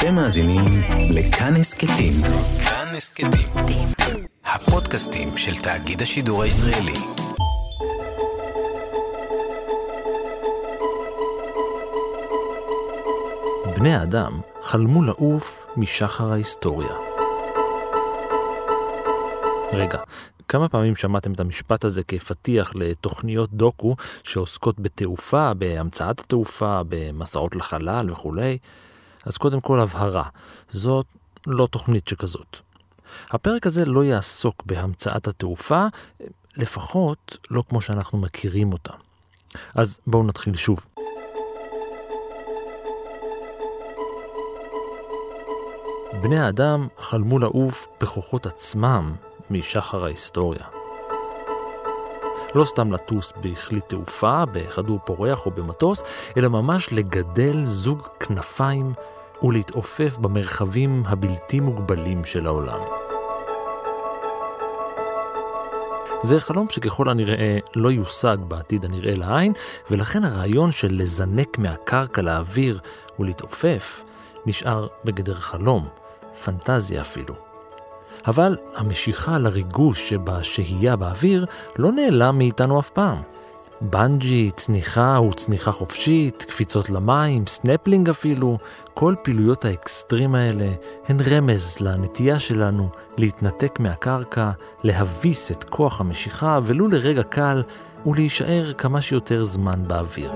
אתם מאזינים לכאן הסכתים. כאן הסכתים. הפודקאסטים של תאגיד השידור הישראלי. בני האדם חלמו לעוף משחר ההיסטוריה. רגע, כמה פעמים שמעתם את המשפט הזה כפתיח לתוכניות דוקו שעוסקות בתעופה, בהמצאת התעופה, במסעות לחלל וכולי? אז קודם כל הבהרה, זאת לא תוכנית שכזאת. הפרק הזה לא יעסוק בהמצאת התעופה, לפחות לא כמו שאנחנו מכירים אותה. אז בואו נתחיל שוב. בני האדם חלמו לעוף בכוחות עצמם משחר ההיסטוריה. לא סתם לטוס בכלי תעופה, בכדור פורח או במטוס, אלא ממש לגדל זוג כנפיים ולהתעופף במרחבים הבלתי מוגבלים של העולם. זה חלום שככל הנראה לא יושג בעתיד הנראה לעין, ולכן הרעיון של לזנק מהקרקע לאוויר ולהתעופף נשאר בגדר חלום, פנטזיה אפילו. אבל המשיכה לריגוש שבשהייה באוויר לא נעלם מאיתנו אף פעם. בנג'י, צניחה וצניחה חופשית, קפיצות למים, סנפלינג אפילו, כל פעילויות האקסטרים האלה הן רמז לנטייה שלנו להתנתק מהקרקע, להביס את כוח המשיכה ולו לרגע קל ולהישאר כמה שיותר זמן באוויר.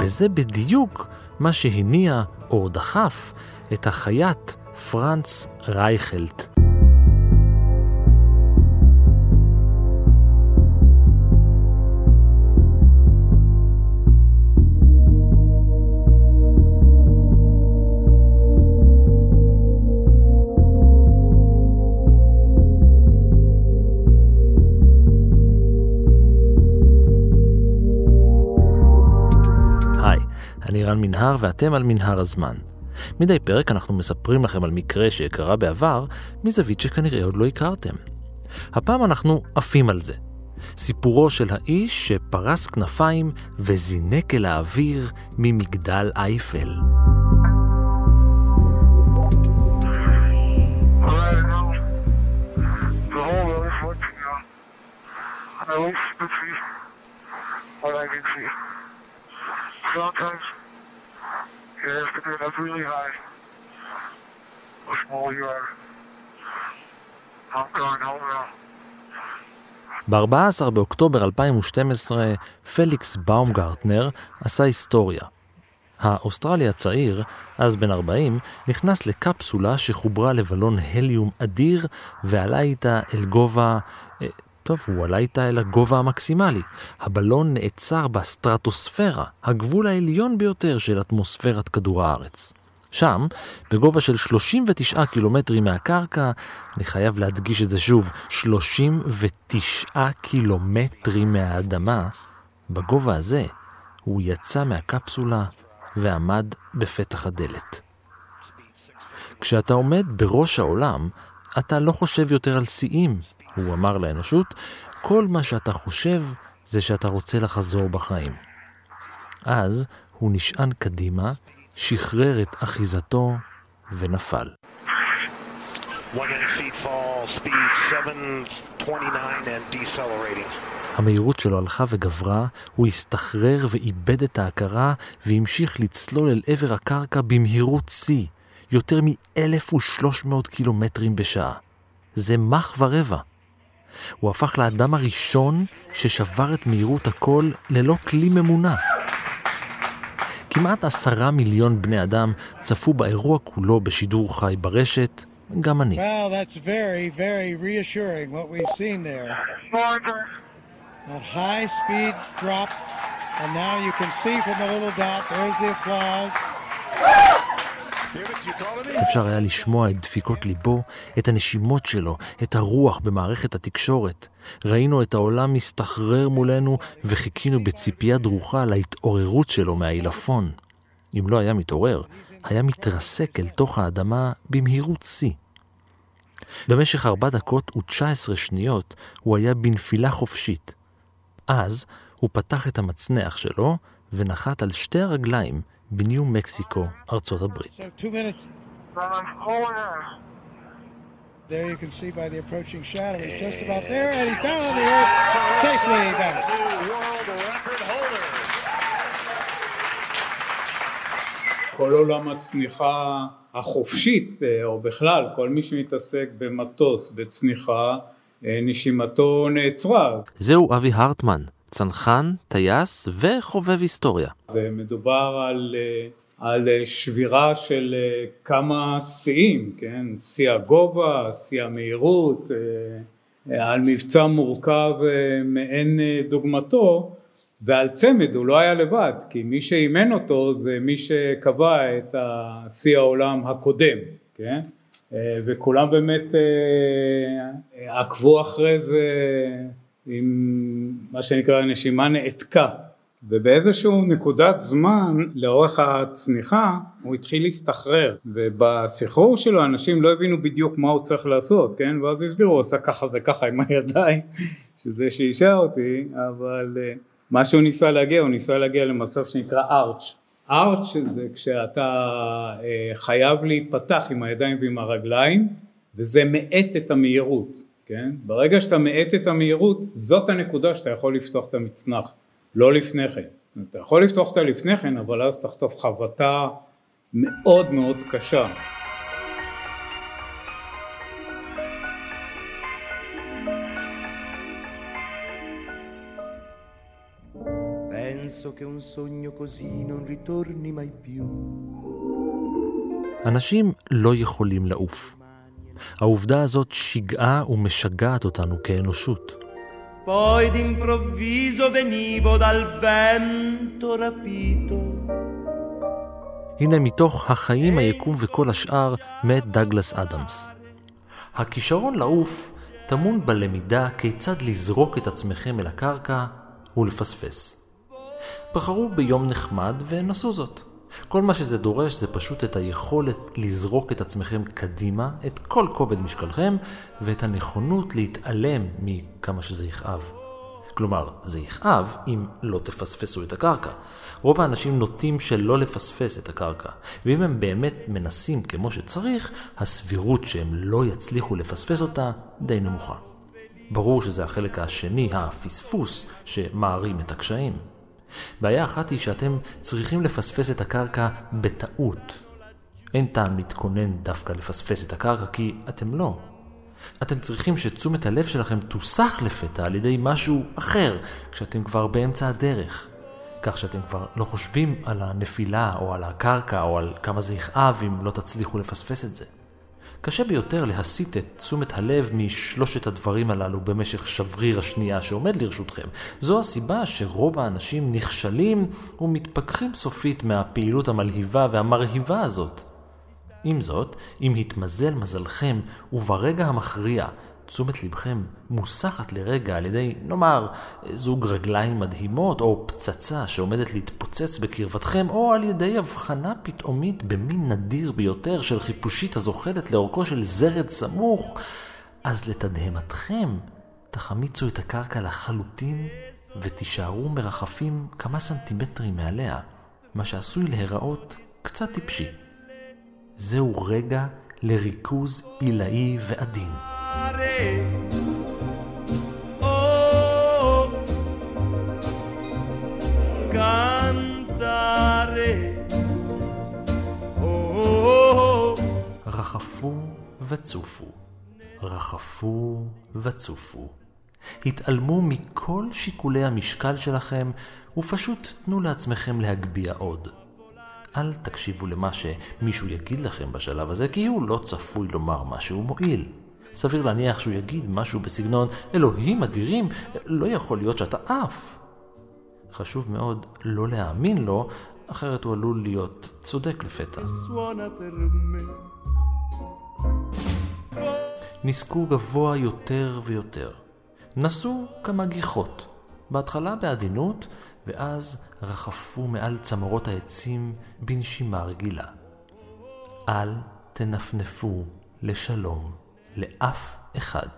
וזה בדיוק מה שהניע או דחף את החייט פרנץ רייכלט. אני רן מנהר ואתם על מנהר הזמן. מדי פרק אנחנו מספרים לכם על מקרה שקרה בעבר, מזווית שכנראה עוד לא הכרתם. הפעם אנחנו עפים על זה. סיפורו של האיש שפרס כנפיים וזינק אל האוויר ממגדל אייפל. Sometimes Yes, but they're not really high. The smaller you are. I'm going home now. ב-14 באוקטובר 2012, פליקס באומגרטנר עשה היסטוריה. האוסטרי הצעיר, אז בן 40, נכנס לקפסולה שחוברה לבלון הליום אדיר ועלה איתה אל גובה טוב, הוא עלה איתה אל הגובה המקסימלי. הבלון נעצר בסטרטוספירה, הגבול העליון ביותר של אטמוספירת כדור הארץ. שם, בגובה של 39 קילומטרים מהקרקע, אני חייב להדגיש את זה שוב, 39 קילומטרים מהאדמה, בגובה הזה הוא יצא מהקפסולה ועמד בפתח הדלת. כשאתה עומד בראש העולם, אתה לא חושב יותר על שיאים, הוא אמר לאנושות, כל מה שאתה חושב זה שאתה רוצה לחזור בחיים. אז הוא נשען קדימה, שחרר את אחיזתו ונפל. המהירות שלו הלכה וגברה, הוא הסתחרר ואיבד את ההכרה והמשיך לצלול אל עבר הקרקע במהירות שיא, יותר מ-1,300 קילומטרים בשעה. זה מח ורבע. הוא הפך לאדם הראשון ששבר את מהירות הקול ללא כלי ממונע. כמעט עשרה מיליון בני אדם צפו באירוע כולו בשידור חי ברשת, גם אני. Well, that's very, very reassuring what we've seen there. That high speed drop, and now you can see from the little dot, there's the applause. אפשר היה לשמוע את דפיקות ליבו, את הנשימות שלו, את הרוח במערכת התקשורת. ראינו את העולם מסתחרר מולנו וחיכינו בציפייה דרוכה להתעוררות שלו מהעילפון. אם לא היה מתעורר, היה מתרסק אל תוך האדמה במהירות שיא. במשך ארבע דקות ו-19 שניות הוא היה בנפילה חופשית. אז הוא פתח את המצנח שלו ונחת על שתי הרגליים בניו מקסיקו, ארצות הברית. There you can see by the approaching shadow, he's just about there, and he's down on the earth, safely back. כל עולם הצניחה החופשית, או בכלל, כל מי שמתעסק במטוס, בצניחה, נשימתו נעצרה. זהו אבי הרטמן, צנחן, טייס וחובב היסטוריה. זה מדובר על, על שבירה של כמה שיאים, כן? שיא הגובה, שיא המהירות, על מבצע מורכב מעין דוגמתו, ועל צמד הוא לא היה לבד, כי מי שאימן אותו זה מי שקבע את שיא העולם הקודם, כן? וכולם באמת עקבו אחרי זה עם מה שנקרא נשימה נעתקה ובאיזשהו נקודת זמן לאורך הצניחה הוא התחיל להסתחרר. ובסחרור שלו אנשים לא הבינו בדיוק מה הוא צריך לעשות כן? ואז הסבירו הוא עשה ככה וככה עם הידיים שזה שאישה אותי אבל מה שהוא ניסה להגיע הוא ניסה להגיע למצב שנקרא ארץ' ארץ' זה כשאתה חייב להיפתח עם הידיים ועם הרגליים וזה מאט את המהירות כן? ברגע שאתה מאט את המהירות, זאת הנקודה שאתה יכול לפתוח את המצנח, לא לפני כן. אתה יכול לפתוח אותה לפני כן, אבל אז תחטוף חבטה מאוד מאוד קשה. אנשים לא יכולים לעוף. העובדה הזאת שיגעה ומשגעת אותנו כאנושות. Poi d'improvviso venivo dal vento rapito. הנה מתוך החיים, היקום וכל השאר, מת דגלס אדמס. הכישרון לעוף טמון בלמידה כיצד לזרוק את עצמכם אל הקרקע ולפספס. בחרו ביום נחמד ונסו זאת. כל מה שזה דורש זה פשוט את היכולת לזרוק את עצמכם קדימה, את כל כובד משקלכם, ואת הנכונות להתעלם מכמה שזה יכאב. כלומר, זה יכאב אם לא תפספסו את הקרקע. רוב האנשים נוטים שלא לפספס את הקרקע, ואם הם באמת מנסים כמו שצריך, הסבירות שהם לא יצליחו לפספס אותה די נמוכה. ברור שזה החלק השני, הפספוס, שמערים את הקשיים. בעיה אחת היא שאתם צריכים לפספס את הקרקע בטעות. אין טעם להתכונן דווקא לפספס את הקרקע כי אתם לא. אתם צריכים שתשומת הלב שלכם תוסח לפתע על ידי משהו אחר כשאתם כבר באמצע הדרך. כך שאתם כבר לא חושבים על הנפילה או על הקרקע או על כמה זה יכאב אם לא תצליחו לפספס את זה. קשה ביותר להסיט את תשומת הלב משלושת הדברים הללו במשך שבריר השנייה שעומד לרשותכם. זו הסיבה שרוב האנשים נכשלים ומתפכחים סופית מהפעילות המלהיבה והמרהיבה הזאת. עם זאת, אם התמזל מזלכם וברגע המכריע תשומת לבכם מוסחת לרגע על ידי, נאמר, זוג רגליים מדהימות, או פצצה שעומדת להתפוצץ בקרבתכם, או על ידי הבחנה פתאומית במין נדיר ביותר של חיפושית הזוחלת לאורכו של זרד סמוך, אז לתדהמתכם תחמיצו את הקרקע לחלוטין ותישארו מרחפים כמה סנטימטרים מעליה, מה שעשוי להיראות קצת טיפשי. זהו רגע לריכוז עילאי ועדין. Oh, oh, רחפו וצופו, רחפו וצופו. התעלמו מכל שיקולי המשקל שלכם ופשוט תנו לעצמכם להגביה עוד. אל תקשיבו למה שמישהו יגיד לכם בשלב הזה, כי הוא לא צפוי לומר משהו מועיל. סביר להניח שהוא יגיד משהו בסגנון אלוהים אדירים, לא יכול להיות שאתה עף. חשוב מאוד לא להאמין לו, אחרת הוא עלול להיות צודק לפתע. נסקו גבוה יותר ויותר. נסו כמה גיחות, בהתחלה בעדינות, ואז רחפו מעל צמרות העצים בנשימה רגילה. אל תנפנפו לשלום. לאף אחד.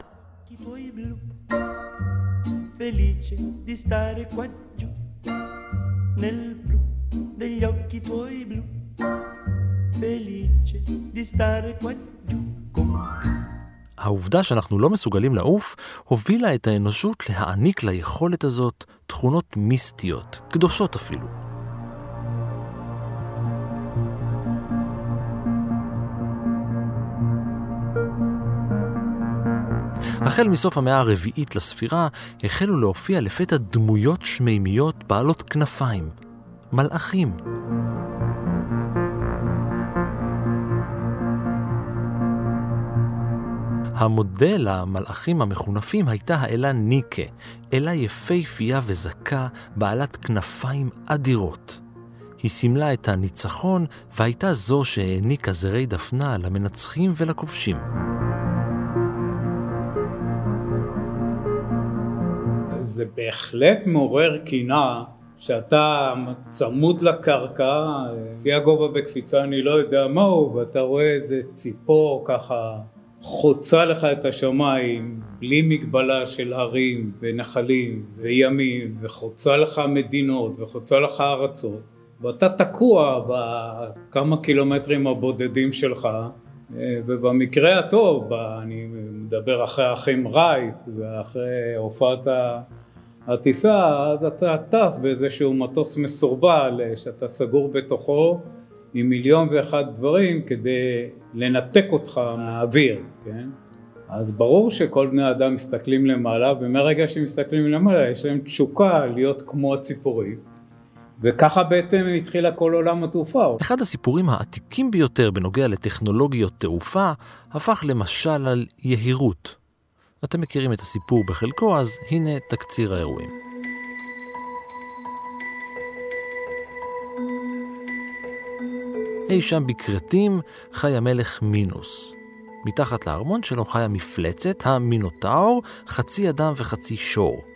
העובדה שאנחנו לא מסוגלים לעוף, הובילה את האנושות להעניק ליכולת הזאת תכונות מיסטיות, קדושות אפילו. החל מסוף המאה הרביעית לספירה, החלו להופיע לפתע דמויות שמימיות בעלות כנפיים. מלאכים. המודל למלאכים המחונפים הייתה האלה ניקה, אלה יפהפייה וזכה, בעלת כנפיים אדירות. היא סימלה את הניצחון, והייתה זו שהעניקה זרי דפנה למנצחים ולכובשים. זה בהחלט מעורר קינה שאתה צמוד לקרקע, שיא הגובה בקפיצה אני לא יודע מהו, ואתה רואה איזה ציפור ככה חוצה לך את השמיים בלי מגבלה של הרים ונחלים וימים וחוצה לך מדינות וחוצה לך ארצות ואתה תקוע בכמה קילומטרים הבודדים שלך ובמקרה הטוב, אני מדבר אחרי האחים רייט ואחרי הופעת הטיסה, אז אתה טס באיזשהו מטוס מסורבל שאתה סגור בתוכו עם מיליון ואחד דברים כדי לנתק אותך מהאוויר, כן? אז ברור שכל בני אדם מסתכלים למעלה, ומרגע שמסתכלים למעלה יש להם תשוקה להיות כמו הציפורים, וככה בעצם התחילה כל עולם התעופה. אחד הסיפורים העתיקים ביותר בנוגע לטכנולוגיות תעופה הפך למשל על יהירות. אתם מכירים את הסיפור בחלקו, אז הנה תקציר האירועים. אי שם בכרתים חי המלך מינוס. מתחת לארמון שלו חי המפלצת, המינוטאור, חצי אדם וחצי שור.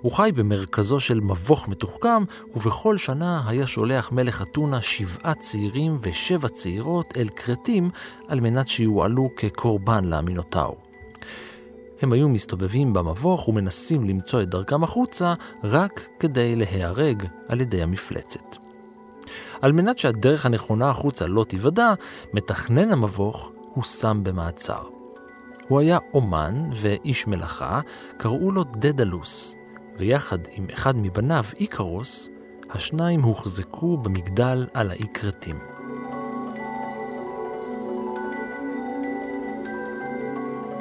הוא חי במרכזו של מבוך מתוחכם, ובכל שנה היה שולח מלך אתונה שבעה צעירים ושבע צעירות אל כרתים, על מנת שיועלו כקורבן לאמינוטאור. הם היו מסתובבים במבוך ומנסים למצוא את דרכם החוצה, רק כדי להיהרג על ידי המפלצת. על מנת שהדרך הנכונה החוצה לא תיוודע, מתכנן המבוך הושם במעצר. הוא היה אומן ואיש מלאכה, קראו לו דדלוס, ויחד עם אחד מבניו, איקרוס, השניים הוחזקו במגדל על האי כרתים.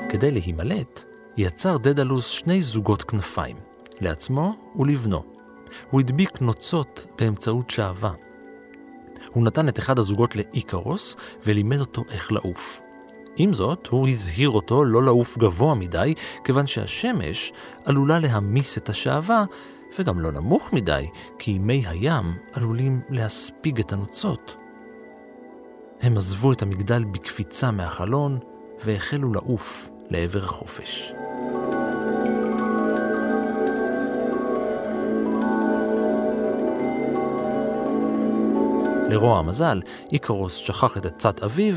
כדי להימלט, יצר דדלוס שני זוגות כנפיים, לעצמו ולבנו. הוא הדביק נוצות באמצעות שעווה. הוא נתן את אחד הזוגות לאיקרוס ולימד אותו איך לעוף. עם זאת, הוא הזהיר אותו לא לעוף גבוה מדי, כיוון שהשמש עלולה להמיס את השעווה, וגם לא נמוך מדי, כי מי הים עלולים להספיג את הנוצות. הם עזבו את המגדל בקפיצה מהחלון, והחלו לעוף לעבר החופש. לרוע המזל, איקרוס שכח את עצת אביו,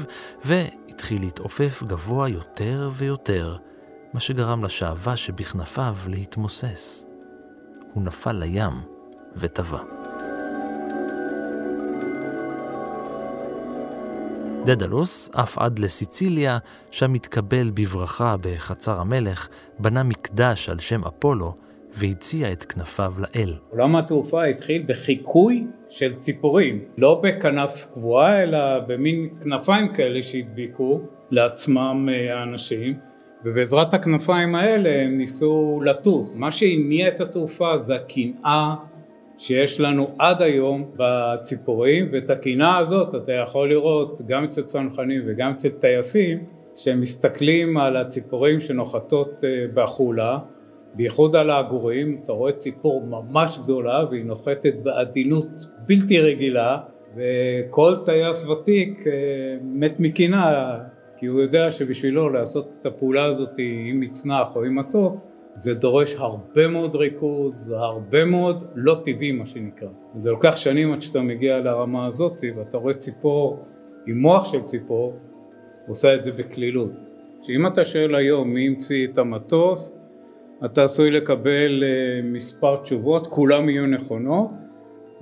והתחיל להתעופף גבוה יותר ויותר, מה שגרם לשעווה שבכנפיו להתמוסס. הוא נפל לים וטבע. דדלוס עף עד לסיציליה, שם התקבל בברכה בחצר המלך, בנה מקדש על שם אפולו, והציע את כנפיו לאל. עולם התעופה התחיל בחיקוי של ציפורים, לא בכנף קבועה, אלא במין כנפיים כאלה שהדביקו לעצמם אה, האנשים, ובעזרת הכנפיים האלה הם ניסו לטוס. מה שהניע את התעופה זה הקנאה שיש לנו עד היום בציפורים, ואת הקנאה הזאת אתה יכול לראות גם אצל צנחנים וגם אצל טייסים, שהם מסתכלים על הציפורים שנוחתות אה, בחולה, בייחוד על העגורים, אתה רואה ציפור ממש גדולה והיא נוחתת בעדינות בלתי רגילה וכל טייס ותיק אה, מת מקנאה כי הוא יודע שבשבילו לעשות את הפעולה הזאת עם מצנח או עם מטוס זה דורש הרבה מאוד ריכוז, הרבה מאוד לא טבעי מה שנקרא. זה לוקח שנים עד שאתה מגיע לרמה הזאת ואתה רואה ציפור עם מוח של ציפור עושה את זה בקלילות. שאם אתה שואל היום מי המציא את המטוס אתה עשוי לקבל אה, מספר תשובות, כולם יהיו נכונות,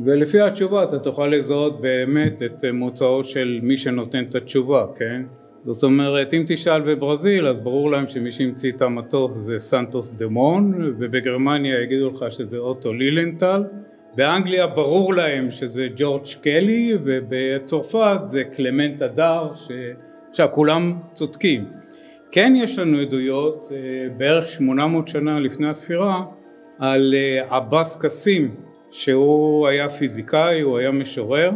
ולפי התשובה אתה תוכל לזהות באמת את מוצאו של מי שנותן את התשובה, כן? זאת אומרת, אם תשאל בברזיל, אז ברור להם שמי שהמציא את המטוס זה סנטוס דמון, ובגרמניה יגידו לך שזה אוטו לילנטל, באנגליה ברור להם שזה ג'ורג' קלי, ובצרפת זה קלמנט אדר, ש... עכשיו כולם צודקים. כן יש לנו עדויות, אה, בערך 800 שנה לפני הספירה, על אה, עבאס קסים, שהוא היה פיזיקאי, הוא היה משורר,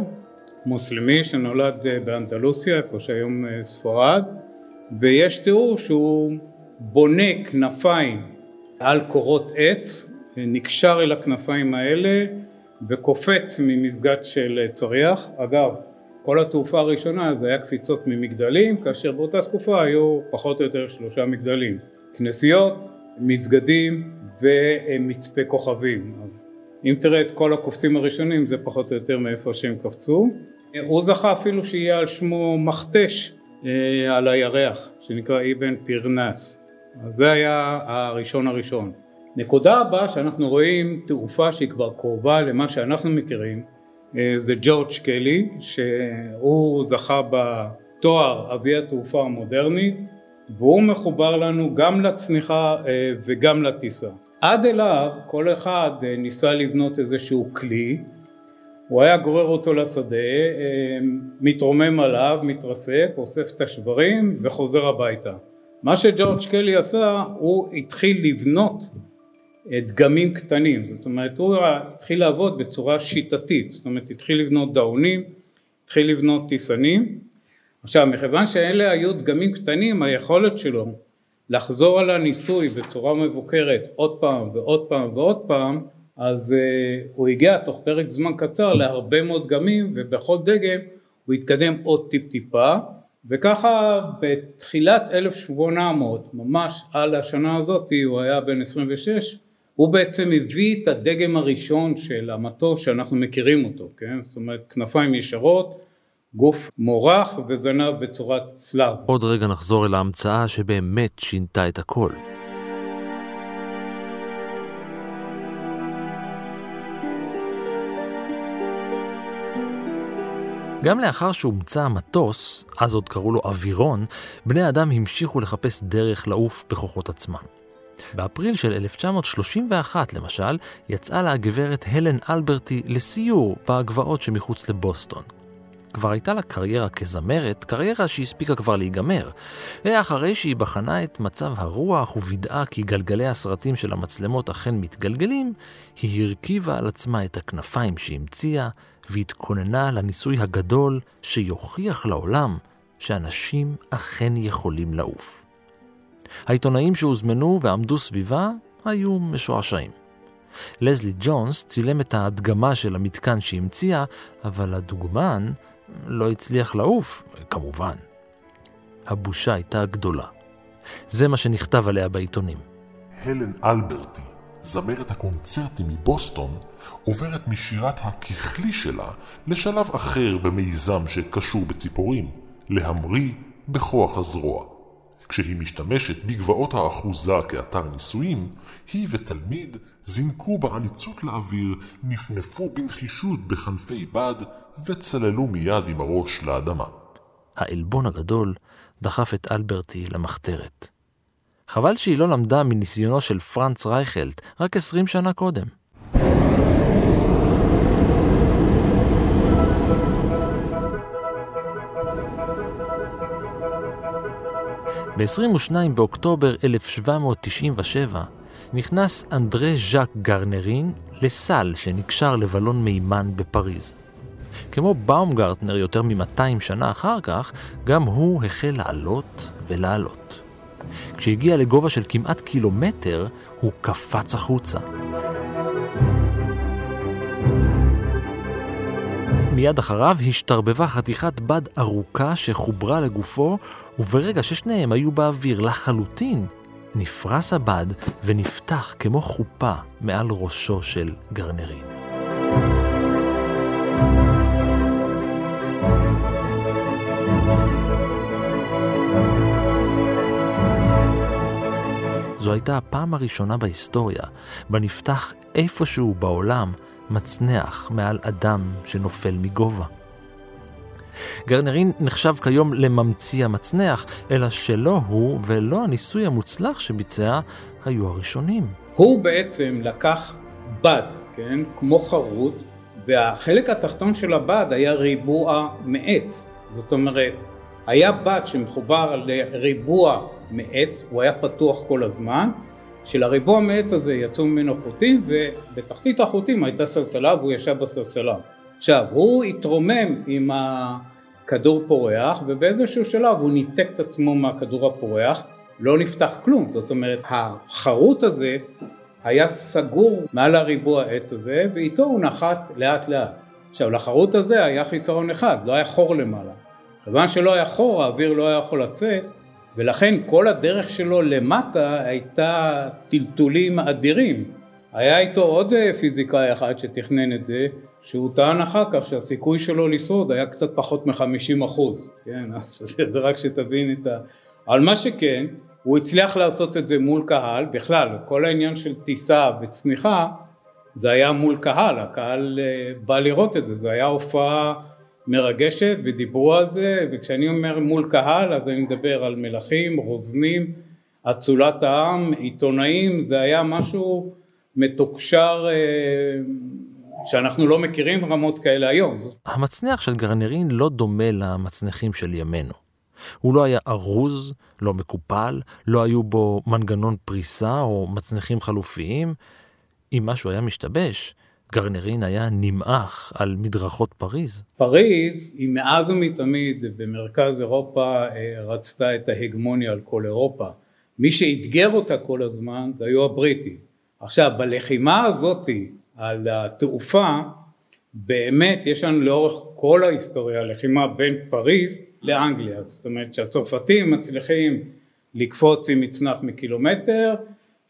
מוסלמי שנולד אה, באנדלוסיה, איפה שהיום ספרד, ויש תיאור שהוא בונה כנפיים על קורות עץ, נקשר אל הכנפיים האלה וקופץ ממסגד של צריח. אגב, כל התעופה הראשונה זה היה קפיצות ממגדלים, כאשר באותה תקופה היו פחות או יותר שלושה מגדלים, כנסיות, מסגדים ומצפה כוכבים. אז אם תראה את כל הקופצים הראשונים זה פחות או יותר מאיפה שהם קפצו. הוא זכה אפילו שיהיה על שמו מכתש אה, על הירח, שנקרא אבן פירנס. אז זה היה הראשון הראשון. נקודה הבאה שאנחנו רואים תעופה שהיא כבר קרובה למה שאנחנו מכירים זה ג'ורג' קלי שהוא זכה בתואר אבי התעופה המודרנית והוא מחובר לנו גם לצניחה אה, וגם לטיסה. עד אליו כל אחד אה, ניסה לבנות איזשהו כלי הוא היה גורר אותו לשדה, מתרומם עליו, מתרסק, אוסף את השברים וחוזר הביתה. מה שג'ורג' קלי עשה, הוא התחיל לבנות דגמים קטנים, זאת אומרת הוא התחיל לעבוד בצורה שיטתית, זאת אומרת התחיל לבנות דאונים, התחיל לבנות טיסנים, עכשיו מכיוון שאלה היו דגמים קטנים היכולת שלו לחזור על הניסוי בצורה מבוקרת עוד פעם ועוד פעם ועוד פעם אז uh, הוא הגיע תוך פרק זמן קצר להרבה מאוד דגמים ובכל דגם הוא התקדם עוד טיפ טיפה. וככה בתחילת 1800 ממש על השנה הזאת הוא היה בן 26 הוא בעצם הביא את הדגם הראשון של המטוס שאנחנו מכירים אותו, כן? זאת אומרת כנפיים ישרות, גוף מורח וזנב בצורת צלב. עוד רגע נחזור אל ההמצאה שבאמת שינתה את הכל. גם לאחר שהומצא המטוס, אז עוד קראו לו אווירון, בני האדם המשיכו לחפש דרך לעוף בכוחות עצמם. באפריל של 1931, למשל, יצאה לה הגברת הלן אלברטי לסיור בגבעות שמחוץ לבוסטון. כבר הייתה לה קריירה כזמרת, קריירה שהספיקה כבר להיגמר. ואחרי שהיא בחנה את מצב הרוח ווידאה כי גלגלי הסרטים של המצלמות אכן מתגלגלים, היא הרכיבה על עצמה את הכנפיים שהמציאה, והתכוננה לניסוי הגדול שיוכיח לעולם שאנשים אכן יכולים לעוף. העיתונאים שהוזמנו ועמדו סביבה היו משועשעים. לזלי ג'ונס צילם את ההדגמה של המתקן שהמציאה, אבל הדוגמן לא הצליח לעוף, כמובן. הבושה הייתה גדולה. זה מה שנכתב עליה בעיתונים. הלן אלברטי, זמרת הקונצרטים מבוסטון, עוברת משירת הככלי שלה לשלב אחר במיזם שקשור בציפורים, להמריא בכוח הזרוע. כשהיא משתמשת בגבעות האחוזה כאתר ניסויים, היא ותלמיד זינקו בעניצות לאוויר, נפנפו בנחישות בכנפי בד וצללו מיד עם הראש לאדמה. העלבון הגדול דחף את אלברטי למחתרת. חבל שהיא לא למדה מניסיונו של פרנץ רייכלט רק עשרים שנה קודם. ב-22 באוקטובר 1797 נכנס אנדרה ז'אק גרנרין לסל שנקשר לבלון מימן בפריז. כמו באומגרטנר יותר מ-200 שנה אחר כך, גם הוא החל לעלות ולעלות. כשהגיע לגובה של כמעט קילומטר, הוא קפץ החוצה. מיד אחריו השתרבבה חתיכת בד ארוכה שחוברה לגופו, וברגע ששניהם היו באוויר לחלוטין, נפרס הבד ונפתח כמו חופה מעל ראשו של גרנרין. זו הייתה הפעם הראשונה בהיסטוריה בה נפתח איפשהו בעולם מצנח מעל אדם שנופל מגובה. גרנרין נחשב כיום לממציא המצנח, אלא שלא הוא ולא הניסוי המוצלח שביצע היו הראשונים. הוא בעצם לקח בד, כן, כמו חרוט, והחלק התחתון של הבד היה ריבוע מעץ. זאת אומרת, היה בד שמחובר לריבוע מעץ, הוא היה פתוח כל הזמן, שלריבוע מעץ הזה יצאו ממנו חוטים, ובתחתית החוטים הייתה סלסלה והוא ישב בסלסלה. עכשיו, הוא התרומם עם הכדור פורח, ובאיזשהו שלב הוא ניתק את עצמו מהכדור הפורח, לא נפתח כלום, זאת אומרת, החרוט הזה היה סגור מעל הריבוע העץ הזה, ואיתו הוא נחת לאט לאט. עכשיו, לחרוט הזה היה חיסרון אחד, לא היה חור למעלה. כיוון שלא היה חור, האוויר לא היה יכול לצאת, ולכן כל הדרך שלו למטה הייתה טלטולים אדירים. היה איתו עוד אה, פיזיקאי אחד שתכנן את זה, שהוא טען אחר כך שהסיכוי שלו לשרוד היה קצת פחות מ-50 אחוז, כן, אז זה רק שתבין את ה... אבל מה שכן, הוא הצליח לעשות את זה מול קהל, בכלל, כל העניין של טיסה וצניחה, זה היה מול קהל, הקהל אה, בא לראות את זה, זה היה הופעה מרגשת ודיברו על זה, וכשאני אומר מול קהל אז אני מדבר על מלכים, רוזנים, אצולת העם, עיתונאים, זה היה משהו מתוקשר אה, שאנחנו לא מכירים רמות כאלה היום. המצנח של גרנרין לא דומה למצנחים של ימינו. הוא לא היה ארוז, לא מקופל, לא היו בו מנגנון פריסה או מצנחים חלופיים. אם משהו היה משתבש, גרנרין היה נמעך על מדרכות פריז. פריז היא מאז ומתמיד במרכז אירופה אה, רצתה את ההגמוניה על כל אירופה. מי שאתגר אותה כל הזמן זה היו הבריטים. עכשיו בלחימה הזאתי על התעופה באמת יש לנו לאורך כל ההיסטוריה לחימה בין פריז לאנגליה, זאת אומרת שהצרפתים מצליחים לקפוץ עם מצנח מקילומטר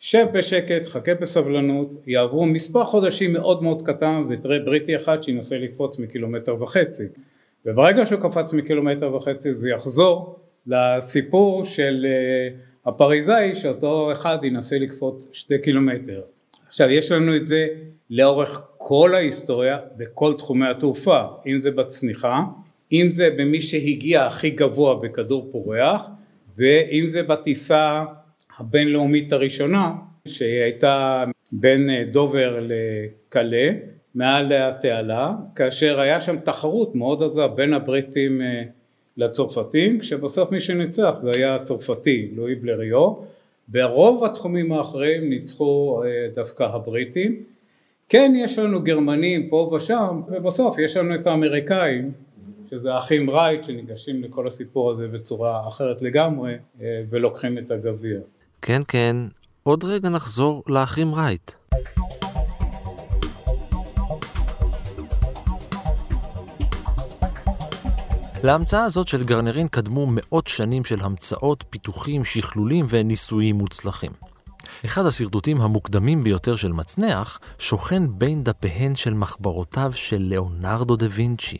שב בשקט, חכה בסבלנות, יעברו מספר חודשים מאוד מאוד קטן ותראה בריטי אחד שינסה לקפוץ מקילומטר וחצי וברגע שהוא קפץ מקילומטר וחצי זה יחזור לסיפור של אה, הפריזאי שאותו אחד ינסה לקפוץ שתי קילומטר. עכשיו יש לנו את זה לאורך כל ההיסטוריה בכל תחומי התעופה, אם זה בצניחה, אם זה במי שהגיע הכי גבוה בכדור פורח ואם זה בטיסה הבינלאומית הראשונה שהיא הייתה בין אה, דובר לקלה מעל התעלה כאשר היה שם תחרות מאוד עזה בין הבריטים אה, לצרפתים כשבסוף מי שניצח זה היה הצרפתי לואי בלריו. ברוב התחומים האחרים ניצחו אה, דווקא הבריטים. כן יש לנו גרמנים פה ושם ובסוף יש לנו את האמריקאים שזה האחים רייט שניגשים לכל הסיפור הזה בצורה אחרת לגמרי ולוקחים את הגביע כן, כן, עוד רגע נחזור לאחים רייט. להמצאה הזאת של גרנרין קדמו מאות שנים של המצאות, פיתוחים, שכלולים וניסויים מוצלחים. אחד השרטוטים המוקדמים ביותר של מצנח שוכן בין דפיהן של מחברותיו של ליאונרדו דה וינצ'י.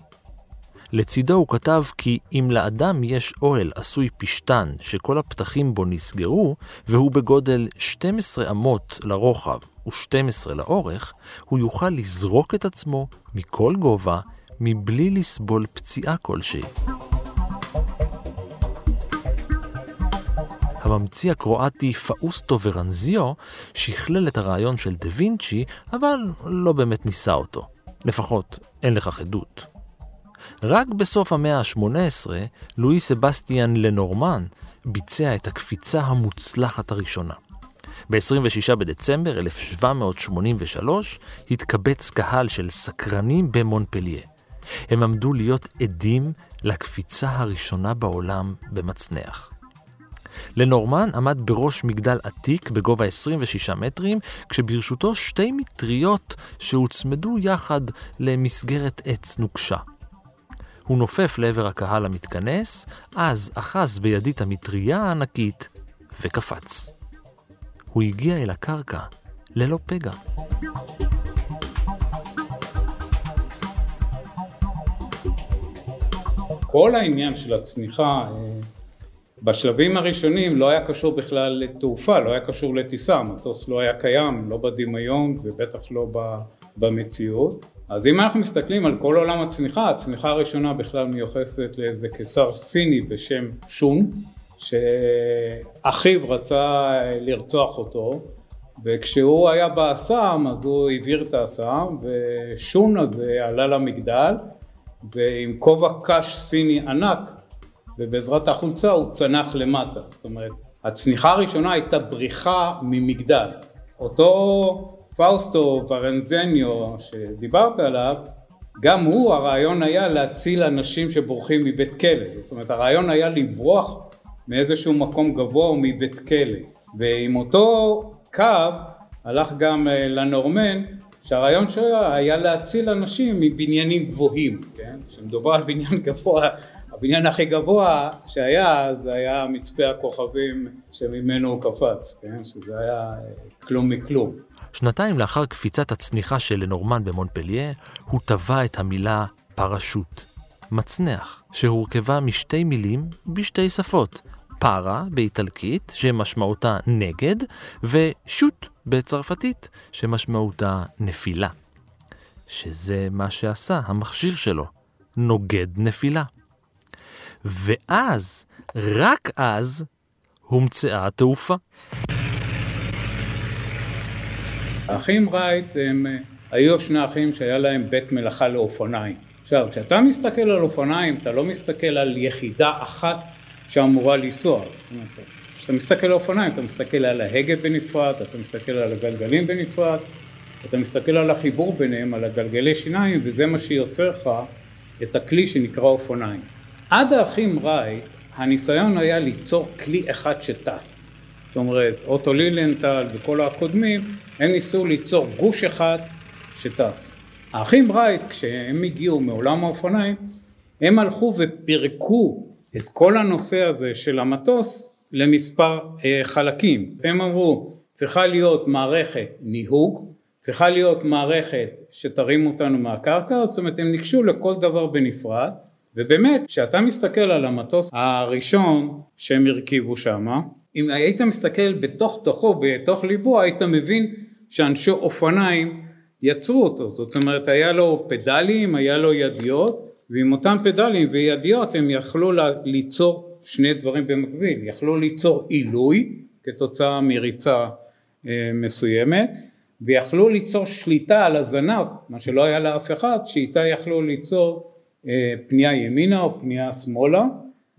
לצידו הוא כתב כי אם לאדם יש אוהל עשוי פשטן שכל הפתחים בו נסגרו, והוא בגודל 12 אמות לרוחב ו-12 לאורך, הוא יוכל לזרוק את עצמו מכל גובה מבלי לסבול פציעה כלשהי. הממציא הקרואטי פאוסטו ורנזיו שכלל את הרעיון של דה וינצ'י, אבל לא באמת ניסה אותו. לפחות אין לכך עדות. רק בסוף המאה ה-18, לואי סבסטיאן לנורמן ביצע את הקפיצה המוצלחת הראשונה. ב-26 בדצמבר 1783 התקבץ קהל של סקרנים במונפליה. הם עמדו להיות עדים לקפיצה הראשונה בעולם במצנח. לנורמן עמד בראש מגדל עתיק בגובה 26 מטרים, כשברשותו שתי מטריות שהוצמדו יחד למסגרת עץ נוקשה. הוא נופף לעבר הקהל המתכנס, אז אחז בידית המטריה הענקית וקפץ. הוא הגיע אל הקרקע ללא פגע. כל העניין של הצניחה אה, בשלבים הראשונים לא היה קשור בכלל לתעופה, לא היה קשור לטיסה, המטוס לא היה קיים, לא בדמיון ובטח לא במציאות. אז אם אנחנו מסתכלים על כל עולם הצניחה, הצניחה הראשונה בכלל מיוחסת לאיזה קיסר סיני בשם שון, שאחיו רצה לרצוח אותו, וכשהוא היה באסם אז הוא העביר את האסם, ושון הזה עלה למגדל, ועם כובע קש סיני ענק, ובעזרת החולצה הוא צנח למטה, זאת אומרת הצניחה הראשונה הייתה בריחה ממגדל. אותו פאוסטו ורנזיו שדיברת עליו, גם הוא הרעיון היה להציל אנשים שבורחים מבית כלא, זאת אומרת הרעיון היה לברוח מאיזשהו מקום גבוה או מבית כלא, ועם אותו קו הלך גם אה, לנורמן שהרעיון שלו היה להציל אנשים מבניינים גבוהים, כן? כשמדובר על בניין גבוה הבניין הכי גבוה שהיה זה היה מצפה הכוכבים שממנו הוא קפץ, כן? שזה היה אה, כלום מכלום. שנתיים לאחר קפיצת הצניחה של לנורמן במונפליה, הוא טבע את המילה פרשוט, מצנח, שהורכבה משתי מילים בשתי שפות, פארה באיטלקית, שמשמעותה נגד, ושוט בצרפתית, שמשמעותה נפילה. שזה מה שעשה המכשיר שלו, נוגד נפילה. ואז, רק אז, הומצאה התעופה. האחים רייט הם היו שני אחים שהיה להם בית מלאכה לאופניים. עכשיו, כשאתה מסתכל על אופניים, אתה לא מסתכל על יחידה אחת שאמורה לנסוע. כשאתה מסתכל על אופניים, אתה מסתכל על ההגה בנפרד, אתה מסתכל על הגלגלים בנפרד, אתה מסתכל על החיבור ביניהם, על הגלגלי שיניים, וזה מה שיוצר לך את הכלי שנקרא אופניים. עד האחים רייט הניסיון היה ליצור כלי אחד שטס. זאת אומרת, אוטו לילנטל וכל הקודמים, הם ניסו ליצור גוש אחד שטס. האחים רייט, כשהם הגיעו מעולם האופניים, הם הלכו ופירקו את כל הנושא הזה של המטוס למספר אה, חלקים. הם אמרו, צריכה להיות מערכת ניהוג, צריכה להיות מערכת שתרים אותנו מהקרקע, זאת אומרת הם ניגשו לכל דבר בנפרד, ובאמת, כשאתה מסתכל על המטוס הראשון שהם הרכיבו שם, אם היית מסתכל בתוך תוכו, בתוך ליבו, היית מבין שאנשי אופניים יצרו אותו, זאת אומרת היה לו פדלים, היה לו ידיות, ועם אותם פדלים וידיות הם יכלו ליצור שני דברים במקביל, יכלו ליצור עילוי כתוצאה מריצה אה, מסוימת, ויכלו ליצור שליטה על הזנב, מה שלא היה לאף אחד, שאיתה יכלו ליצור פנייה ימינה או פנייה שמאלה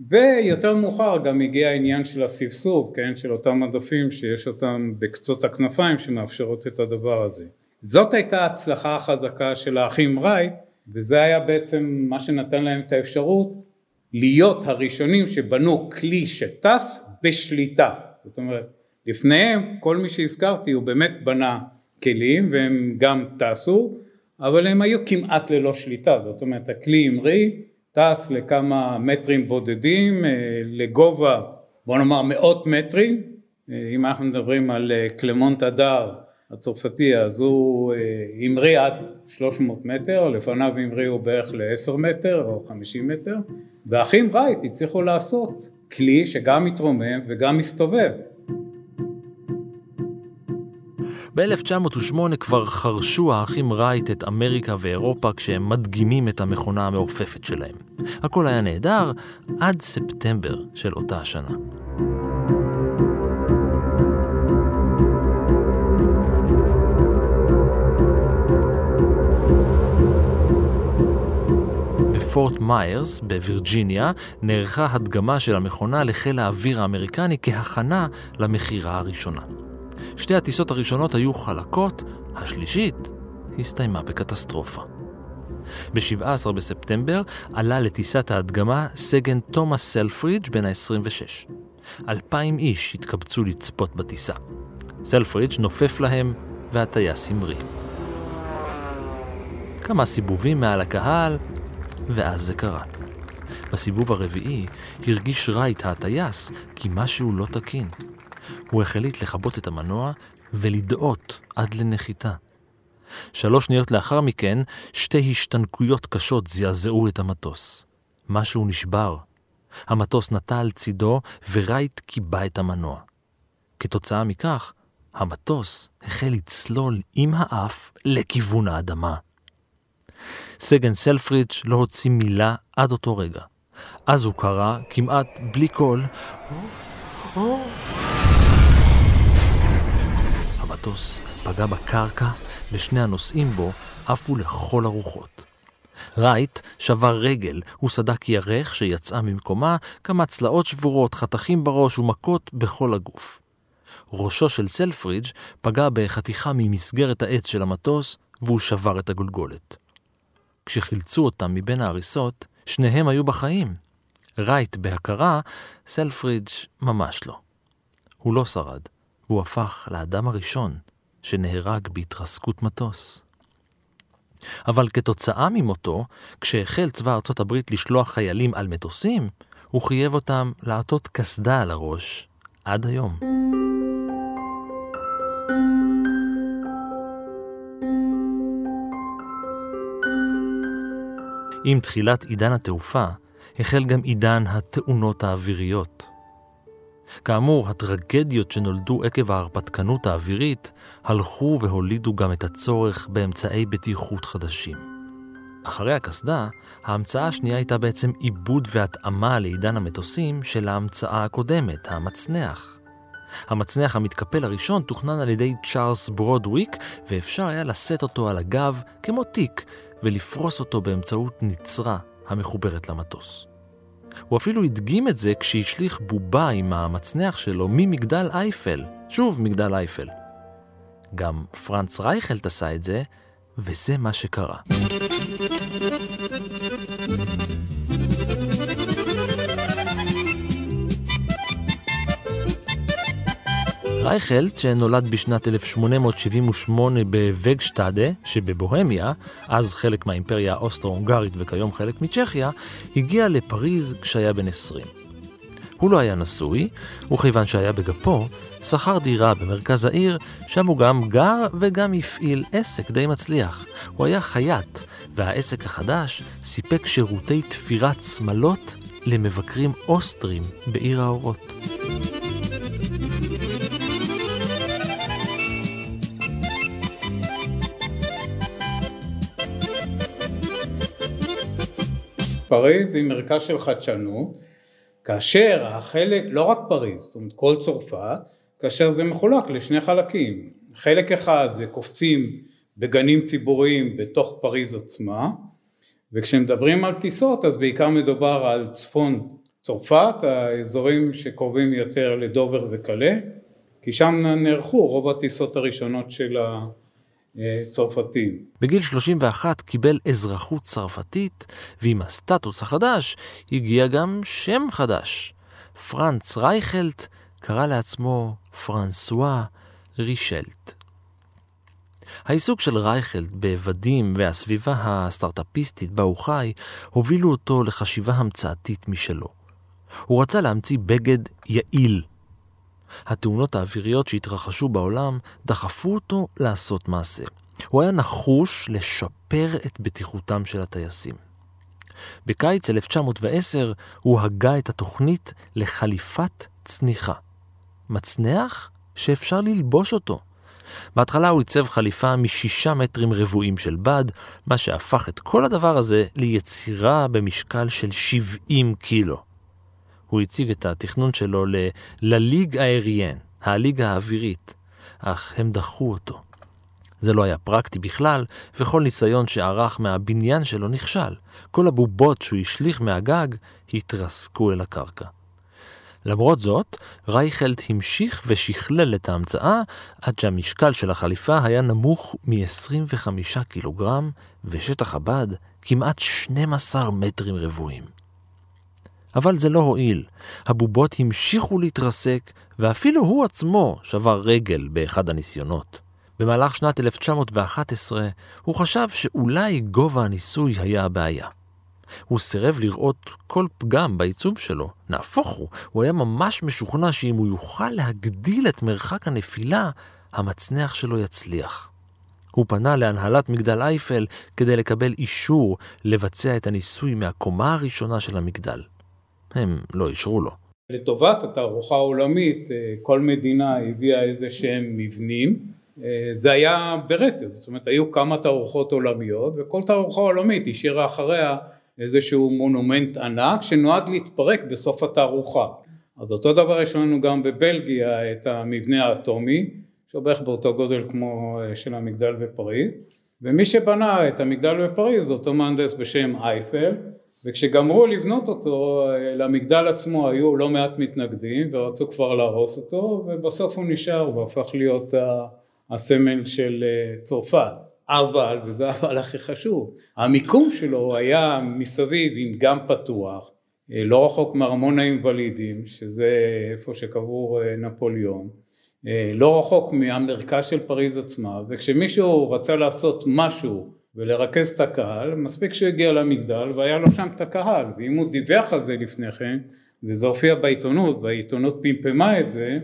ויותר מאוחר גם הגיע העניין של הסבסוב, כן, של אותם עדפים שיש אותם בקצות הכנפיים שמאפשרות את הדבר הזה. זאת הייתה ההצלחה החזקה של האחים רייט וזה היה בעצם מה שנתן להם את האפשרות להיות הראשונים שבנו כלי שטס בשליטה. זאת אומרת, לפניהם כל מי שהזכרתי הוא באמת בנה כלים והם גם טסו אבל הם היו כמעט ללא שליטה, זאת אומרת הכלי המריא, טס לכמה מטרים בודדים, אה, לגובה בוא נאמר מאות מטרים, אה, אם אנחנו מדברים על אה, קלמונט הדר הצרפתי אז הוא המריא עד 300 מטר, לפניו המריאו בערך ל-10 מטר או 50 מטר, והאחים רייט הצליחו לעשות כלי שגם מתרומם וגם מסתובב, ב-1908 כבר חרשו האחים רייט את אמריקה ואירופה כשהם מדגימים את המכונה המעופפת שלהם. הכל היה נהדר עד ספטמבר של אותה השנה. בפורט מיירס בווירג'יניה נערכה הדגמה של המכונה לחיל האוויר האמריקני כהכנה למכירה הראשונה. שתי הטיסות הראשונות היו חלקות, השלישית הסתיימה בקטסטרופה. ב-17 בספטמבר עלה לטיסת ההדגמה סגן תומאס סלפרידג' בן ה-26. אלפיים איש התקבצו לצפות בטיסה. סלפרידג' נופף להם והטייס המריא. כמה סיבובים מעל הקהל, ואז זה קרה. בסיבוב הרביעי הרגיש רייט הטייס כי משהו לא תקין. הוא החליט לכבות את המנוע ולדאות עד לנחיתה. שלוש שניות לאחר מכן, שתי השתנקויות קשות זעזעו את המטוס. משהו נשבר. המטוס נטע על צידו, ורייט קיבע את המנוע. כתוצאה מכך, המטוס החל לצלול עם האף לכיוון האדמה. סגן סלפרידג' לא הוציא מילה עד אותו רגע. אז הוא קרא, כמעט בלי קול, המטוס פגע בקרקע ושני הנוסעים בו עפו לכל הרוחות. רייט שבר רגל, הוא סדק ירך שיצאה ממקומה, כמה צלעות שבורות, חתכים בראש ומכות בכל הגוף. ראשו של סלפרידג' פגע בחתיכה ממסגרת העץ של המטוס, והוא שבר את הגולגולת. כשחילצו אותם מבין ההריסות, שניהם היו בחיים. רייט בהכרה, סלפרידג' ממש לא. הוא לא שרד, והוא הפך לאדם הראשון שנהרג בהתרסקות מטוס. אבל כתוצאה ממותו, כשהחל צבא ארצות הברית לשלוח חיילים על מטוסים, הוא חייב אותם לעטות קסדה על הראש עד היום. עם תחילת עידן התעופה, החל גם עידן התאונות האוויריות. כאמור, הטרגדיות שנולדו עקב ההרפתקנות האווירית הלכו והולידו גם את הצורך באמצעי בטיחות חדשים. אחרי הקסדה, ההמצאה השנייה הייתה בעצם עיבוד והתאמה לעידן המטוסים של ההמצאה הקודמת, המצנח. המצנח המתקפל הראשון תוכנן על ידי צ'ארלס ברודוויק, ואפשר היה לשאת אותו על הגב כמו תיק, ולפרוס אותו באמצעות נצרה המחוברת למטוס. הוא אפילו הדגים את זה כשהשליך בובה עם המצנח שלו ממגדל אייפל, שוב מגדל אייפל. גם פרנץ רייכלט עשה את זה, וזה מה שקרה. רייכלט, שנולד בשנת 1878 בווגשטאדה שבבוהמיה, אז חלק מהאימפריה האוסטרו-הונגרית וכיום חלק מצ'כיה, הגיע לפריז כשהיה בן 20. הוא לא היה נשוי, וכיוון שהיה בגפו, שכר דירה במרכז העיר, שם הוא גם גר וגם הפעיל עסק די מצליח. הוא היה חייט, והעסק החדש סיפק שירותי תפירת שמלות למבקרים אוסטרים בעיר האורות. פריז היא מרכז של חדשנות, כאשר החלק, לא רק פריז, זאת אומרת כל צרפת, כאשר זה מחולק לשני חלקים, חלק אחד זה קופצים בגנים ציבוריים בתוך פריז עצמה, וכשמדברים על טיסות אז בעיקר מדובר על צפון צרפת, האזורים שקרובים יותר לדובר וקלה, כי שם נערכו רוב הטיסות הראשונות של ה... צרפתים. בגיל 31 קיבל אזרחות צרפתית, ועם הסטטוס החדש הגיע גם שם חדש. פרנץ רייכלט קרא לעצמו פרנסואה רישלט. העיסוק של רייכלט בודים והסביבה הסטארטאפיסטית בה הוא חי, הובילו אותו לחשיבה המצאתית משלו. הוא רצה להמציא בגד יעיל התאונות האוויריות שהתרחשו בעולם דחפו אותו לעשות מעשה. הוא היה נחוש לשפר את בטיחותם של הטייסים. בקיץ 1910 הוא הגה את התוכנית לחליפת צניחה. מצנח שאפשר ללבוש אותו. בהתחלה הוא עיצב חליפה משישה מטרים רבועים של בד, מה שהפך את כל הדבר הזה ליצירה במשקל של 70 קילו. הוא הציג את התכנון שלו לליג האריאן, הליגה האווירית, אך הם דחו אותו. זה לא היה פרקטי בכלל, וכל ניסיון שערך מהבניין שלו נכשל. כל הבובות שהוא השליך מהגג התרסקו אל הקרקע. למרות זאת, רייכלד המשיך ושכלל את ההמצאה עד שהמשקל של החליפה היה נמוך מ-25 קילוגרם ושטח הבד כמעט 12 מטרים רבועים. אבל זה לא הועיל. הבובות המשיכו להתרסק, ואפילו הוא עצמו שבר רגל באחד הניסיונות. במהלך שנת 1911 הוא חשב שאולי גובה הניסוי היה הבעיה. הוא סירב לראות כל פגם בעיצוב שלו, נהפוך הוא, הוא היה ממש משוכנע שאם הוא יוכל להגדיל את מרחק הנפילה, המצנח שלו יצליח. הוא פנה להנהלת מגדל אייפל כדי לקבל אישור לבצע את הניסוי מהקומה הראשונה של המגדל. הם לא אישרו לו. לטובת התערוכה העולמית אה, כל מדינה הביאה איזה שהם מבנים, אה, זה היה ברצף, זאת אומרת היו כמה תערוכות עולמיות וכל תערוכה עולמית השאירה אחריה איזשהו מונומנט ענק שנועד להתפרק בסוף התערוכה. אז אותו דבר יש לנו גם בבלגיה את המבנה האטומי, שהוא בערך באותו גודל כמו אה, של המגדל בפריז, ומי שבנה את המגדל בפריז זה אותו מהנדס בשם אייפל, וכשגמרו לבנות אותו אה, למגדל עצמו היו לא מעט מתנגדים ורצו כבר להרוס אותו ובסוף הוא נשאר והפך להיות הסמל של אה, צרפת. אבל, וזה אבל הכי חשוב, המיקום שלו היה מסביב עם גן פתוח, אה, לא רחוק מארמון האינוולידים, שזה איפה שקבור נפוליאון, לא רחוק מהמרכז של פריז עצמה, וכשמישהו רצה לעשות משהו ולרכז את הקהל, מספיק שהוא הגיע למגדל והיה לו שם את הקהל, ואם הוא דיווח על זה לפני כן, וזה הופיע בעיתונות, והעיתונות פמפמה את זה,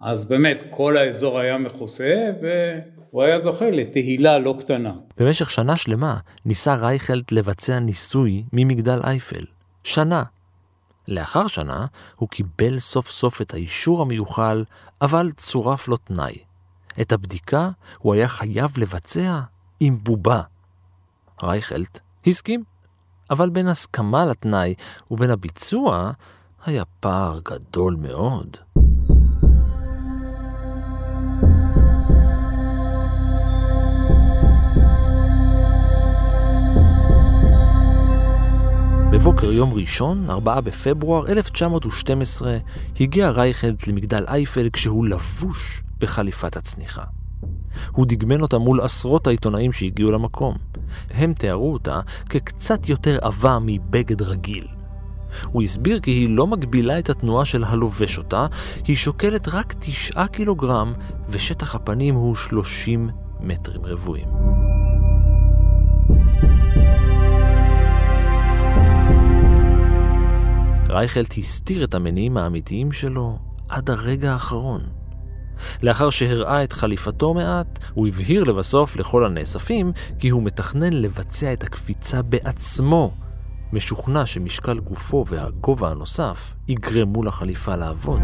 אז באמת כל האזור היה מכוסה והוא היה זוכה לתהילה לא קטנה. במשך שנה שלמה ניסה רייכלט לבצע ניסוי ממגדל אייפל. שנה. לאחר שנה הוא קיבל סוף סוף את האישור המיוחל, אבל צורף לו תנאי. את הבדיקה הוא היה חייב לבצע עם בובה. רייכלט הסכים, אבל בין הסכמה לתנאי ובין הביצוע היה פער גדול מאוד. בבוקר יום ראשון, 4 בפברואר 1912, הגיע רייכלט למגדל אייפל כשהוא לבוש בחליפת הצניחה. הוא דגמן אותה מול עשרות העיתונאים שהגיעו למקום. הם תיארו אותה כקצת יותר עבה מבגד רגיל. הוא הסביר כי היא לא מגבילה את התנועה של הלובש אותה, היא שוקלת רק תשעה קילוגרם ושטח הפנים הוא 30 מטרים רבועים. רייכלט הסתיר את המניעים האמיתיים שלו עד הרגע האחרון. לאחר שהראה את חליפתו מעט, הוא הבהיר לבסוף לכל הנאספים כי הוא מתכנן לבצע את הקפיצה בעצמו, משוכנע שמשקל גופו והגובה הנוסף יגרמו לחליפה לעבוד.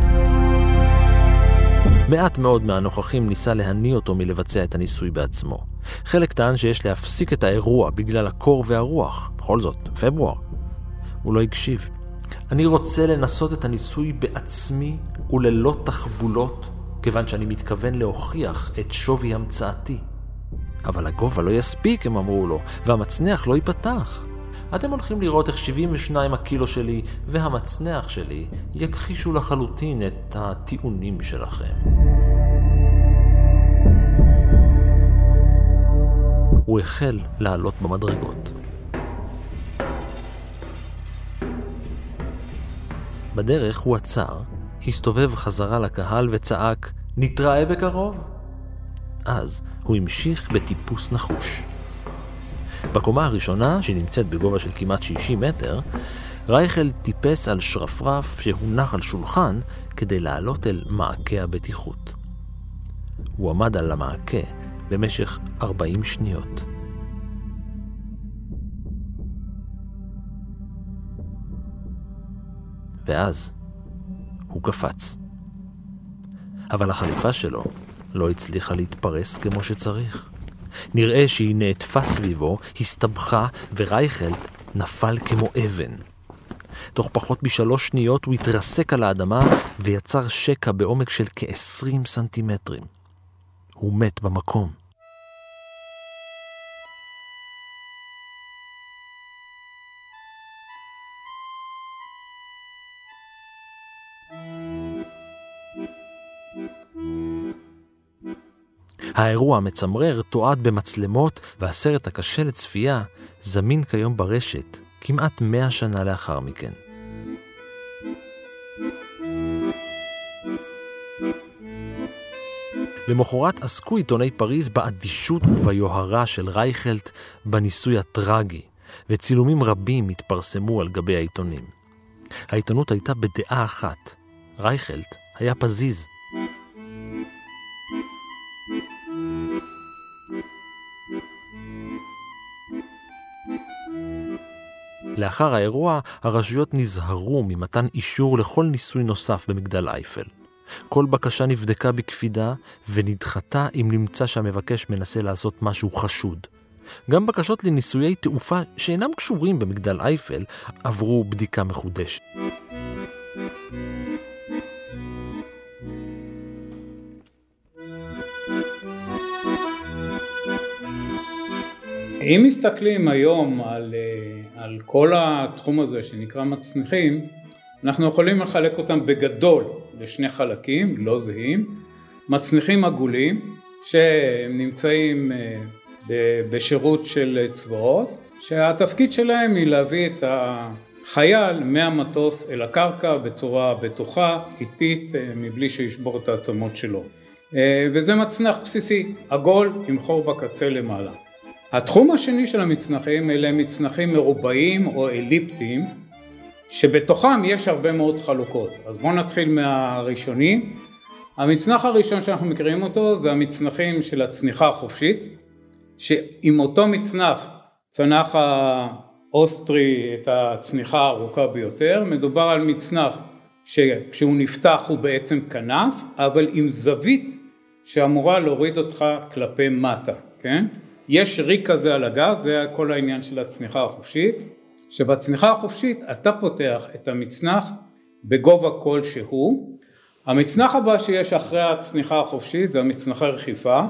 מעט מאוד מהנוכחים ניסה להניא אותו מלבצע את הניסוי בעצמו. חלק טען שיש להפסיק את האירוע בגלל הקור והרוח. בכל זאת, פברואר. הוא לא הקשיב. אני רוצה לנסות את הניסוי בעצמי וללא תחבולות כיוון שאני מתכוון להוכיח את שווי המצאתי. אבל הגובה לא יספיק, הם אמרו לו, והמצנח לא ייפתח. אתם הולכים לראות איך 72 הקילו שלי והמצנח שלי יכחישו לחלוטין את הטיעונים שלכם. הוא החל לעלות במדרגות. בדרך הוא עצר הסתובב חזרה לקהל וצעק, נתראה בקרוב? אז הוא המשיך בטיפוס נחוש. בקומה הראשונה, שנמצאת בגובה של כמעט 60 מטר, רייכל טיפס על שרפרף שהונח על שולחן כדי לעלות אל מעקה הבטיחות. הוא עמד על המעקה במשך 40 שניות. ואז הוא קפץ. אבל החליפה שלו לא הצליחה להתפרס כמו שצריך. נראה שהיא נעטפה סביבו, הסתבכה, ורייכלט נפל כמו אבן. תוך פחות משלוש שניות הוא התרסק על האדמה ויצר שקע בעומק של כ-20 סנטימטרים. הוא מת במקום. האירוע המצמרר תועד במצלמות, והסרט הקשה לצפייה זמין כיום ברשת כמעט מאה שנה לאחר מכן. למחרת עסקו עיתוני פריז באדישות וביוהרה של רייכלט בניסוי הטרגי, וצילומים רבים התפרסמו על גבי העיתונים. העיתונות הייתה בדעה אחת, רייכלט היה פזיז. לאחר האירוע, הרשויות נזהרו ממתן אישור לכל ניסוי נוסף במגדל אייפל. כל בקשה נבדקה בקפידה ונדחתה אם נמצא שהמבקש מנסה לעשות משהו חשוד. גם בקשות לניסויי תעופה שאינם קשורים במגדל אייפל עברו בדיקה מחודשת. אם מסתכלים היום על, אה, על כל התחום הזה שנקרא מצניחים, אנחנו יכולים לחלק אותם בגדול לשני חלקים לא זהים, מצניחים עגולים שהם נמצאים אה, בשירות של צבאות, שהתפקיד שלהם היא להביא את החייל מהמטוס אל הקרקע בצורה בטוחה, איטית, אה, מבלי שישבור את העצמות שלו. וזה מצנח בסיסי, עגול עם חור בקצה למעלה. התחום השני של המצנחים אלה מצנחים מרובעים או אליפטיים שבתוכם יש הרבה מאוד חלוקות. אז בואו נתחיל מהראשונים. המצנח הראשון שאנחנו מכירים אותו זה המצנחים של הצניחה החופשית שעם אותו מצנח צנח האוסטרי את הצניחה הארוכה ביותר, מדובר על מצנח שכשהוא נפתח הוא בעצם כנף אבל עם זווית שאמורה להוריד אותך כלפי מטה, כן? יש ריק כזה על הגב, זה כל העניין של הצניחה החופשית, שבצניחה החופשית אתה פותח את המצנח בגובה כלשהו, המצנח הבא שיש אחרי הצניחה החופשית זה המצנחי רחיפה,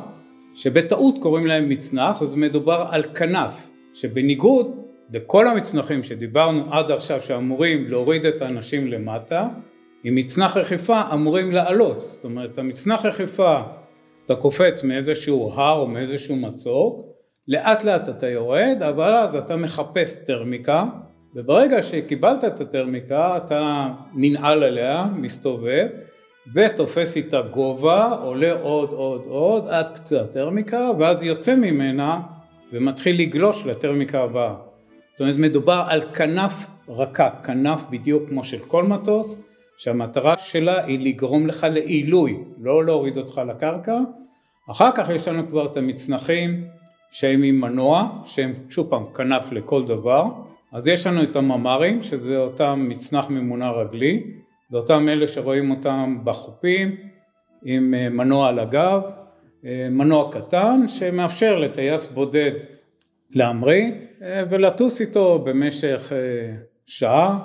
שבטעות קוראים להם מצנח, אז מדובר על כנף, שבניגוד לכל המצנחים שדיברנו עד עכשיו שאמורים להוריד את האנשים למטה, עם מצנח רכיפה אמורים לעלות, זאת אומרת המצנח רכיפה אתה קופץ מאיזשהו הר או מאיזשהו מצוק, לאט לאט אתה יורד, אבל אז אתה מחפש טרמיקה, וברגע שקיבלת את הטרמיקה אתה ננעל עליה, מסתובב, ותופס איתה גובה, עולה עוד עוד עוד עד קצה הטרמיקה, ואז יוצא ממנה ומתחיל לגלוש לטרמיקה הבאה. זאת אומרת מדובר על כנף רכה, כנף בדיוק כמו של כל מטוס, שהמטרה שלה היא לגרום לך לעילוי, לא להוריד אותך לקרקע. אחר כך יש לנו כבר את המצנחים שהם עם מנוע, שהם שוב פעם כנף לכל דבר. אז יש לנו את הממ"רים, שזה אותם מצנח ממונע רגלי, זה אותם אלה שרואים אותם בחופים, עם אה, מנוע על הגב, אה, מנוע קטן שמאפשר לטייס בודד להמריא אה, ולטוס איתו במשך שעה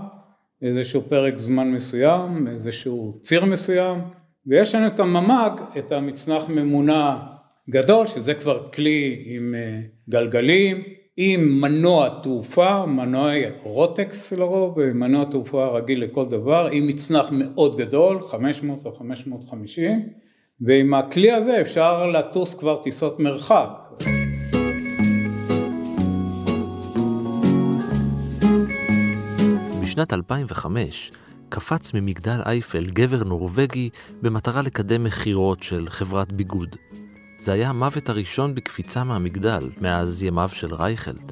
איזשהו פרק זמן מסוים, איזשהו ציר מסוים, ויש לנו את הממ"ג, את המצנח ממונע גדול, שזה כבר כלי עם אה, גלגלים, עם מנוע תעופה, מנוע רוטקס לרוב, מנוע תעופה רגיל לכל דבר, עם מצנח מאוד גדול, 500 או 550, ועם הכלי הזה אפשר לטוס כבר טיסות מרחק. בשנת 2005 קפץ ממגדל אייפל גבר נורווגי במטרה לקדם מכירות של חברת ביגוד. זה היה המוות הראשון בקפיצה מהמגדל מאז ימיו של רייכלד.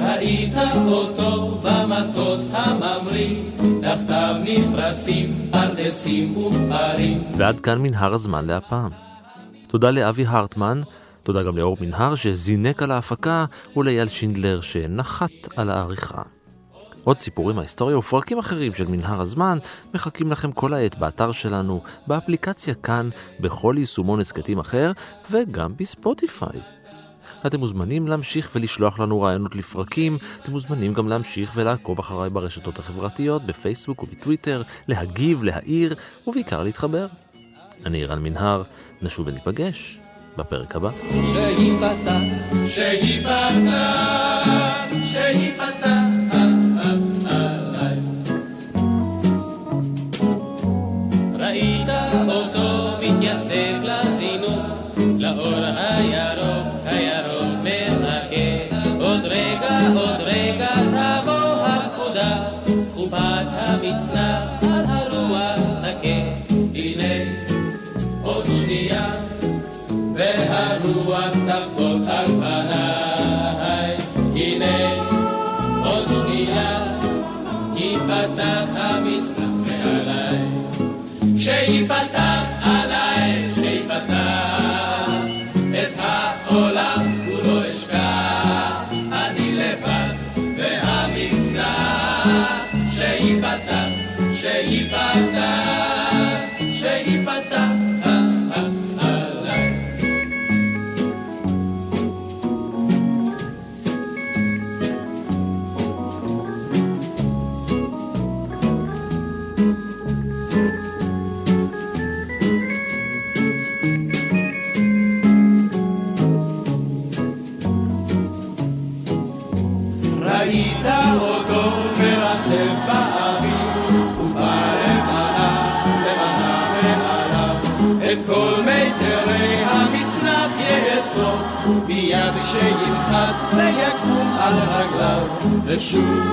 ראית אותו במטוס הממריא, תחתיו נפרסים פרדסים ופרים. ועד כאן מנהר הזמן להפעם. תודה לאבי הרטמן, תודה גם לאור מנהר שזינק על ההפקה ולאייל שינדלר שנחת על העריכה. עוד סיפורים מההיסטוריה ופרקים אחרים של מנהר הזמן מחכים לכם כל העת באתר שלנו, באפליקציה כאן, בכל יישומון הסכתים אחר וגם בספוטיפיי. אתם מוזמנים להמשיך ולשלוח לנו רעיונות לפרקים, אתם מוזמנים גם להמשיך ולעקוב אחריי ברשתות החברתיות, בפייסבוק ובטוויטר, להגיב, להעיר ובעיקר להתחבר. אני רן מנהר, נשוב וניפגש בפרק הבא. שייפתח, שייפתח, שייפתח ראית shoes.